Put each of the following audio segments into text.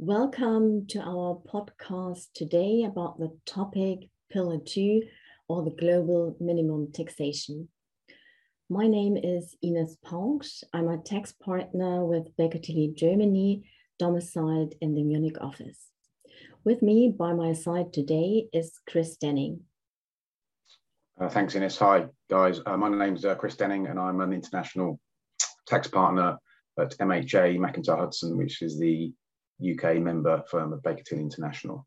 Welcome to our podcast today about the topic Pillar 2 or the global minimum taxation. My name is Ines Pauksch. I'm a tax partner with Baker Tilly Germany, domiciled in the Munich office. With me by my side today is Chris Denning. Uh, thanks, Ines. Hi, guys. Uh, my name is uh, Chris Denning, and I'm an international tax partner at MHA MacIntyre Hudson, which is the UK member firm of Baker Tilly International.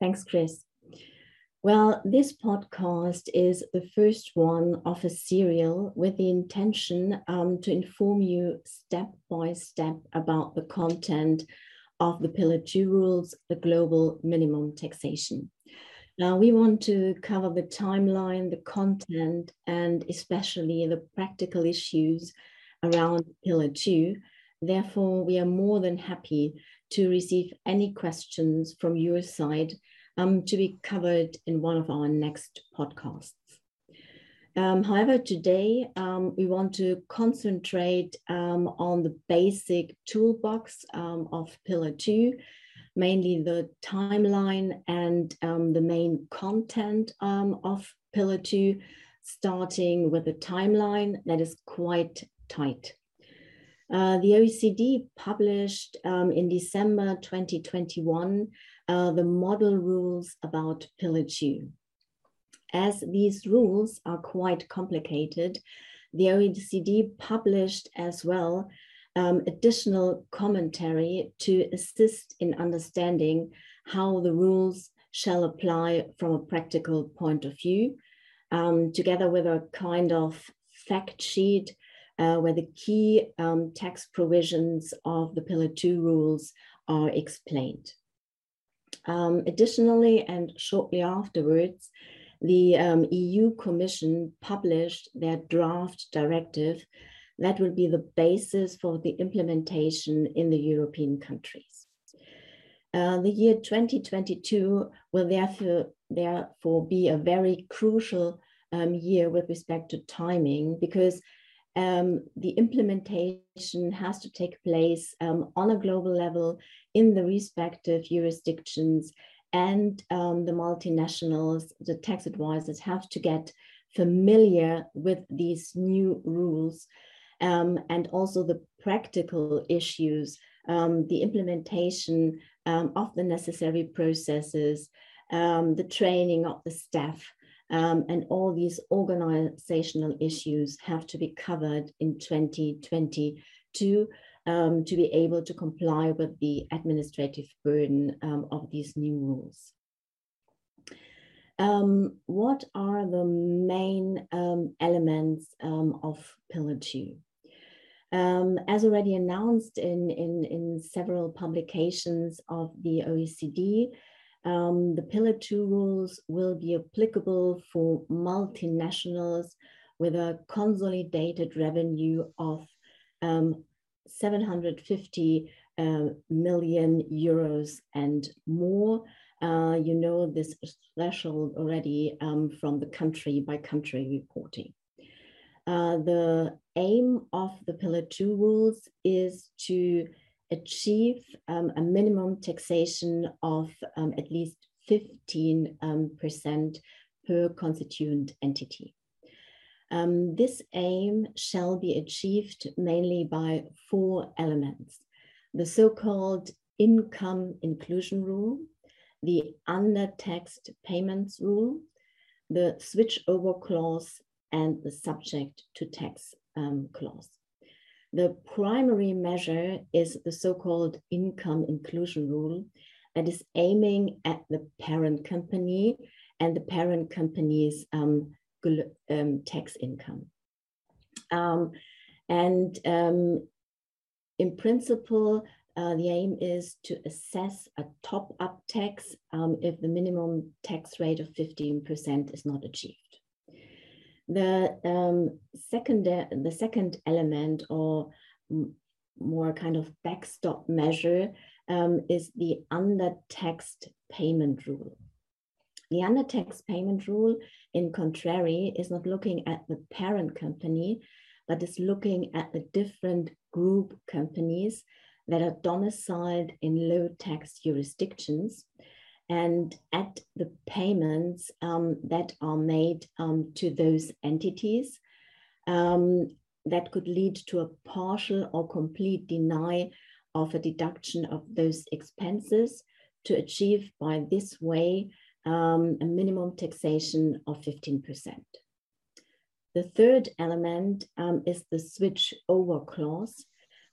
Thanks, Chris. Well, this podcast is the first one of a serial with the intention um, to inform you step by step about the content of the Pillar 2 rules, the global minimum taxation. Now, we want to cover the timeline, the content, and especially the practical issues around Pillar 2. Therefore, we are more than happy to receive any questions from your side um, to be covered in one of our next podcasts. Um, however, today um, we want to concentrate um, on the basic toolbox um, of Pillar 2, mainly the timeline and um, the main content of Pillar 2, starting with the timeline that is quite tight. Uh, the OECD published in December 2021 uh, the model rules about Pillar 2. As these rules are quite complicated, the OECD published as well um, additional commentary to assist in understanding how the rules shall apply from a practical point of view, um, together with a kind of fact sheet uh, where the key um, tax provisions of the Pillar 2 rules are explained. Um, additionally, and shortly afterwards, the um, EU Commission published their draft directive that will be the basis for the implementation in the European countries. Uh, the year 2022 will therefore, therefore be a very crucial um, year with respect to timing because um, the implementation has to take place um, on a global level in the respective jurisdictions and um, the multinationals, the tax advisors have to get familiar with these new rules um, and also the practical issues, um, the implementation um, of the necessary processes, the training of the staff, um, and all these organizational issues have to be covered in 2022 um, to be able to comply with the administrative burden um, of these new rules. Um, what are the main um, elements um, of Pillar 2? as already announced in, in, in several publications of the OECD, um, the Pillar 2 rules will be applicable for multinationals with a consolidated revenue of um, 750 uh, million euros and more. Uh, you know this threshold already um, from the country by country reporting. Uh, the aim of the Pillar 2 rules is to achieve um, a minimum taxation of um, at least 15% um, per constituent entity. Um, this aim shall be achieved mainly by four elements. The so-called income inclusion rule, the under-taxed payments rule, the switchover clause, and the subject to tax um, clause. The primary measure is the so-called income inclusion rule that is aiming at the parent company and the parent company's um, um, tax income. Um, and um, in principle, uh, the aim is to assess a top-up tax um, if the minimum tax rate of 15% is not achieved. The um, second, the second element or more kind of backstop measure um, is the undertaxed payment rule. The undertaxed payment rule, in contrary, is not looking at the parent company, but is looking at the different group companies that are domiciled in low tax jurisdictions and at the payments um, that are made um, to those entities um, that could lead to a partial or complete deny of a deduction of those expenses to achieve by this way um, a minimum taxation of 15%. The third element um, is the switch over clause.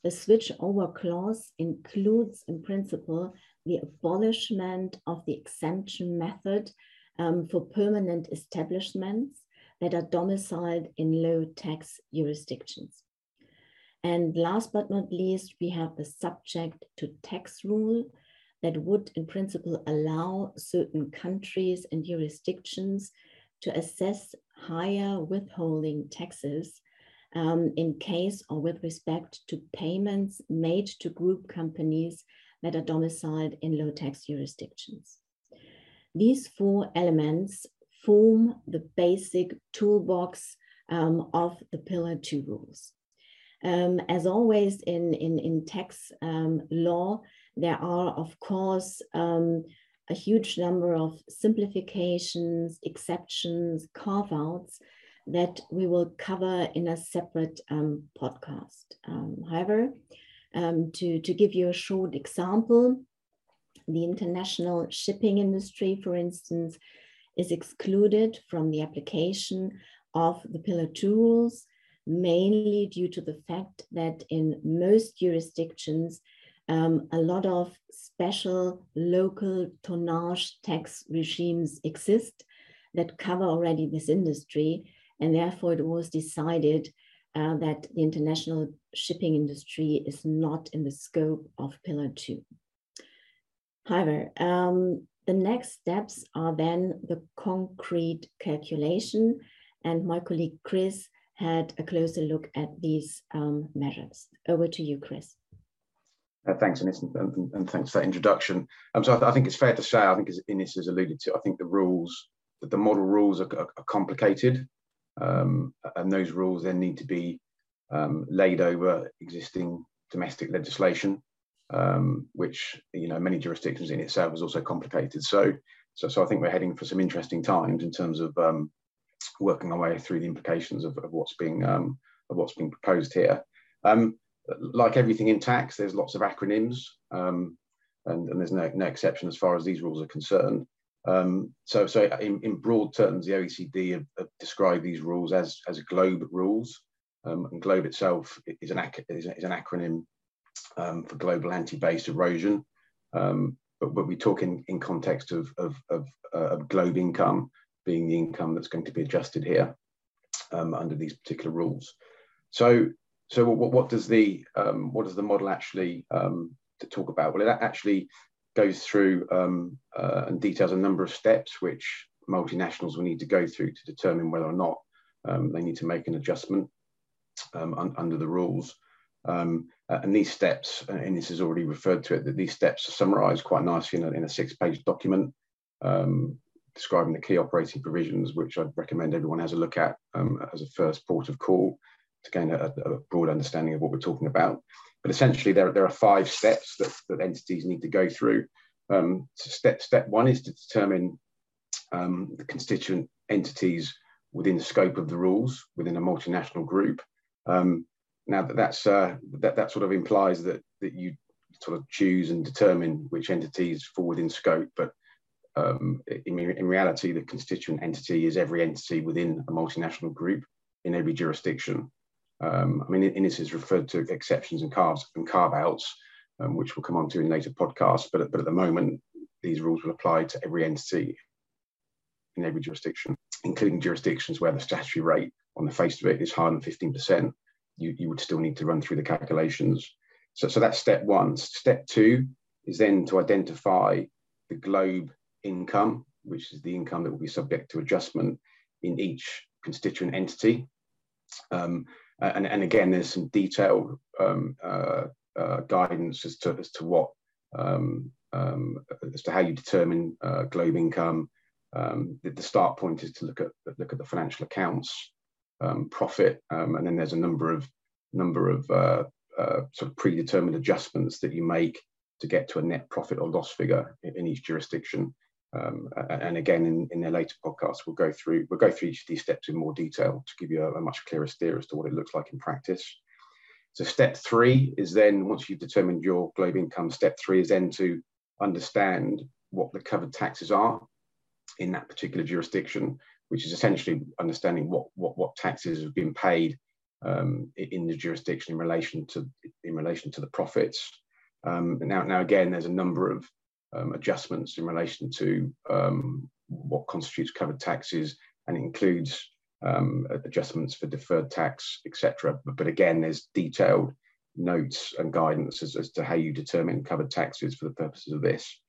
The switch over clause includes in principle the abolishment of the exemption method um, for permanent establishments that are domiciled in low tax jurisdictions. And last but not least, we have the subject to tax rule that would in principle allow certain countries and jurisdictions to assess higher withholding taxes um, in case or with respect to payments made to group companies that are domiciled in low tax jurisdictions. These four elements form the basic toolbox um, of the Pillar 2 rules. Um, as always in, in, in tax um, law, there are, of course, um, a huge number of simplifications, exceptions, carve outs that we will cover in a separate um, podcast. Um, however, um, to, to give you a short example, the international shipping industry, for instance, is excluded from the application of the Pillar 2 rules, mainly due to the fact that in most jurisdictions, um, a lot of special local tonnage tax regimes exist that cover already this industry. And therefore, it was decided uh, that the international shipping industry is not in the scope of Pillar 2. However, um, the next steps are then the concrete calculation, and my colleague Chris had a closer look at these um, measures. Over to you, Chris. Uh, thanks, Ines, and, and, and, thanks for that introduction. Um, so I, th I, think it's fair to say, I think as Ines has alluded to, I think the rules, that the model rules are, are, are complicated, um, and those rules then need to be um, laid over existing domestic legislation, um, which you know many jurisdictions in itself is also complicated. So, so, so I think we're heading for some interesting times in terms of um, working our way through the implications of, of what's being um, of what's being proposed here. Um, like everything in tax, there's lots of acronyms, um, and, and, there's no, no, exception as far as these rules are concerned. Um, so, so in, in, broad terms, the OECD have, have, described these rules as, as GLOBE rules, um, and GLOBE itself is an, is, is an acronym um, for Global Anti-Base Erosion. Um, but, but we talk in, in context of, of, of, uh, of GLOBE income being the income that's going to be adjusted here um, under these particular rules. So, so what, what does the um, what does the model actually um, talk about? Well, it actually goes through uh, and details a number of steps which multinationals will need to go through to determine whether or not they need to make an adjustment un under the rules. Um, uh, and these steps, uh, and this is already referred to it, that these steps are summarized quite nicely in a, in a six-page document um, describing the key operating provisions, which I'd recommend everyone has a look at um, as a first port of call to gain a, a, broad understanding of what we're talking about. But essentially, there, there are five steps that, that entities need to go through. Um, so step, step one is to determine um, the constituent entities within the scope of the rules within a multinational group. Um, now that that's uh, that that sort of implies that that you sort of choose and determine which entities fall within scope, but um, in, in, reality, the constituent entity is every entity within a multinational group in every jurisdiction. Um, I mean, Ines is referred to exceptions and carves and carve outs, um, which we'll come on to in later podcasts. But, but at the moment, these rules will apply to every entity in every jurisdiction, including jurisdictions where the statutory rate on the face of it is higher than 15%. You, you would still need to run through the calculations. So, so that's step one. Step two is then to identify the globe income, which is the income that will be subject to adjustment in each constituent entity. Um, and, and, again, there's some detailed um, uh, uh, guidance as to, as to what, um, um as to how you determine uh, globe income. Um, the, start point is to look at look at the financial accounts, um, profit, and then there's a number of number of uh, uh, sort of predetermined adjustments that you make to get to a net profit or loss figure in, in each jurisdiction. Um, and again, in, in their later podcasts, we'll go through we'll go through each of these steps in more detail to give you a, a much clearer steer as to what it looks like in practice. So step three is then once you've determined your global income, step three is then to understand what the covered taxes are in that particular jurisdiction, which is essentially understanding what what, what taxes have been paid um, in the jurisdiction in relation to in relation to the profits. Um, now, now again, there's a number of um, adjustments in relation to um, what constitutes covered taxes and includes um, adjustments for deferred tax, etc. But, but, again, there's detailed notes and guidance as, as to how you determine covered taxes for the purposes of this.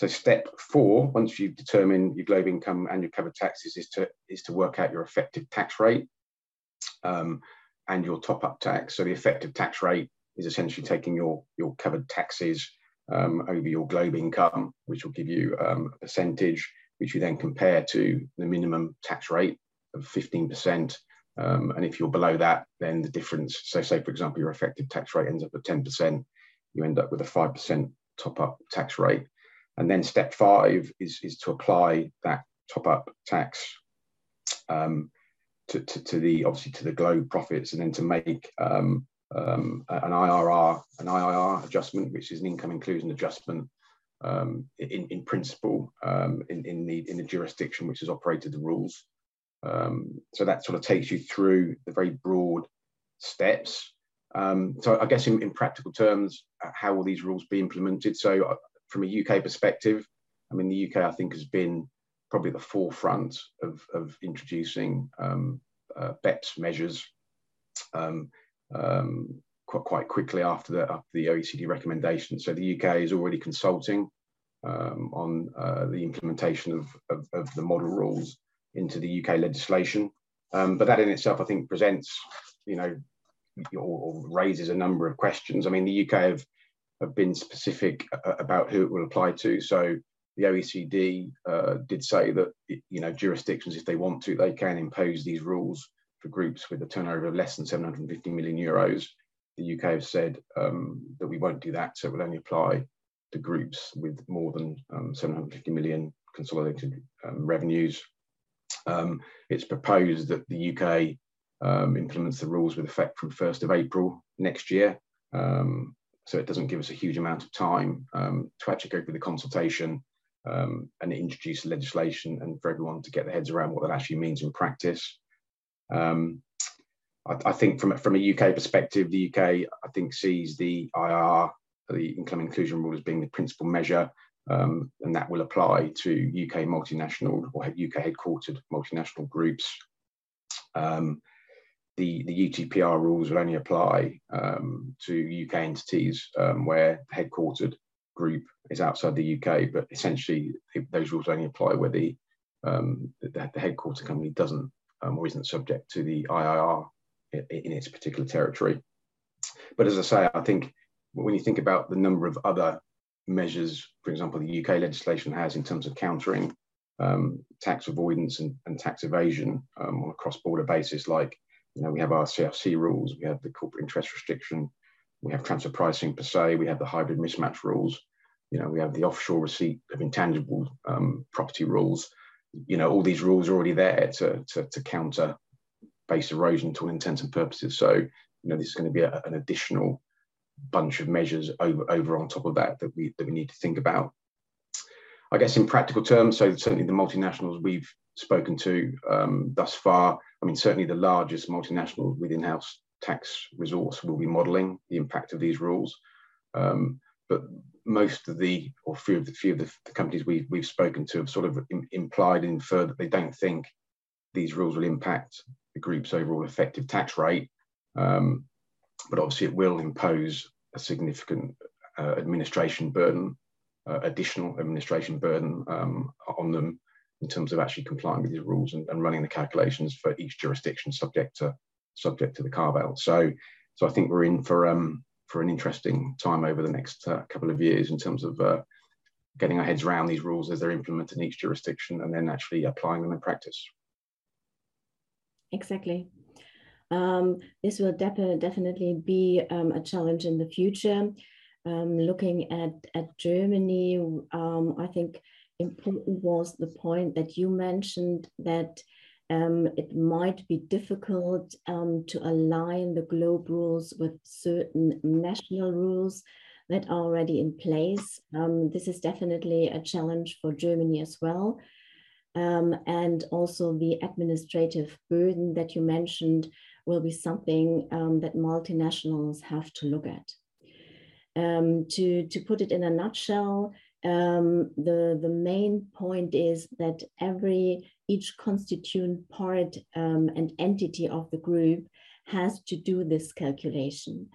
So step four, once you've determined your global income and your covered taxes, is to is to work out your effective tax rate um, and your top-up tax. So the effective tax rate is essentially taking your your covered taxes um, over your global income, which will give you um, a percentage, which you then compare to the minimum tax rate of 15%. Um, and if you're below that, then the difference, so say for example, your effective tax rate ends up at 10%, you end up with a 5% top up tax rate. And then step five is, is to apply that top up tax um, to, to, to, the obviously to the globe profits and then to make um, um, an IRR, an IIR adjustment, which is an income inclusion adjustment um, in, in principle um, in, in, the, in the jurisdiction which has operated the rules. Um, so that sort of takes you through the very broad steps. So I guess in, in, practical terms, how will these rules be implemented? So uh, from a UK perspective, I mean, the UK I think has been probably at the forefront of, of introducing um, uh, BEPS measures. Um, um, quite, quite quickly after the, after the OECD recommendation. So the UK is already consulting um, on uh, the implementation of, of, of, the model rules into the UK legislation. Um, but that in itself, I think, presents, you know, or, or, raises a number of questions. I mean, the UK have, have been specific about who it will apply to. So the OECD uh, did say that, you know, jurisdictions, if they want to, they can impose these rules for groups with a turnover of less than 750 million euros. The UK has said um, that we won't do that, so it will only apply to groups with more than um, 750 million consolidated um, revenues. Um, it's proposed that the UK um, implements the rules with effect from 1st of April next year. Um, so it doesn't give us a huge amount of time to actually go through the consultation um, and introduce legislation and for everyone to get their heads around what that actually means in practice. Um, I, I, think from, from a UK perspective, the UK, I think, sees the IR, the income inclusion rule, as being the principal measure, um, and that will apply to UK multinational or UK headquartered multinational groups. Um, the, the UTPR rules will only apply um, to UK entities um, where the headquartered group is outside the UK, but essentially those rules only apply where the, um, the, the headquarter company doesn't um, or isn't subject to the IIR in, in its particular territory. But as I say, I think when you think about the number of other measures, for example, the UK legislation has in terms of countering um, tax avoidance and, and tax evasion um, on a cross-border basis, like you know we have our CFC rules, we have the corporate interest restriction, we have transfer pricing per se, we have the hybrid mismatch rules, you know we have the offshore receipt of intangible um, property rules, you know, all these rules are already there to, to, to counter base erosion to all intents and purposes. So, you know, this is going to be a, an additional bunch of measures over, over on top of that that we, that we need to think about. I guess in practical terms, so certainly the multinationals we've spoken to um, thus far, I mean, certainly the largest multinational with in-house tax resource will be modelling the impact of these rules. Um, but most of the, or few of the few of the, the companies we've, we've spoken to have sort of Im, implied and inferred that they don't think these rules will impact the group's overall effective tax rate. Um, but obviously, it will impose a significant uh, administration burden, uh, additional administration burden um, on them in terms of actually complying with these rules and, and, running the calculations for each jurisdiction subject to subject to the carve out. So, so I think we're in for um, for an interesting time over the next uh, couple of years in terms of uh, getting our heads around these rules as they're implemented in each jurisdiction and then actually applying them in practice. Exactly. Um, this will de definitely be um, a challenge in the future. Um, looking at, at Germany, um, I think important was the point that you mentioned that um, it might be difficult um, to align the globe rules with certain national rules that are already in place. Um, this is definitely a challenge for Germany as well. Um, and also the administrative burden that you mentioned will be something that multinationals have to look at. Um, to, to put it in a nutshell, um, the, the main point is that every each constituent part um, and entity of the group has to do this calculation.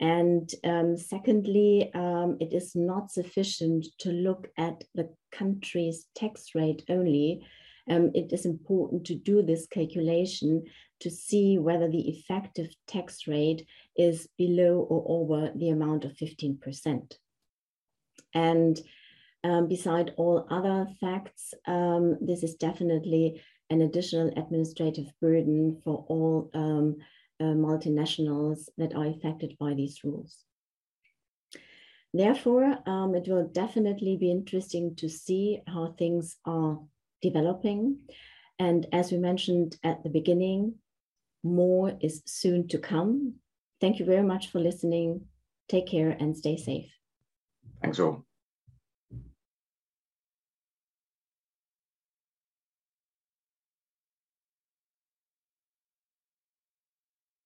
And um, secondly, um, it is not sufficient to look at the country's tax rate only. Um, it is important to do this calculation to see whether the effective tax rate is below or over the amount of 15%. And um, beside all other facts, um, this is definitely an additional administrative burden for all um, uh, multinationals that are affected by these rules. Therefore, um, it will definitely be interesting to see how things are developing. And as we mentioned at the beginning, more is soon to come. Thank you very much for listening. Take care and stay safe. Thanks all.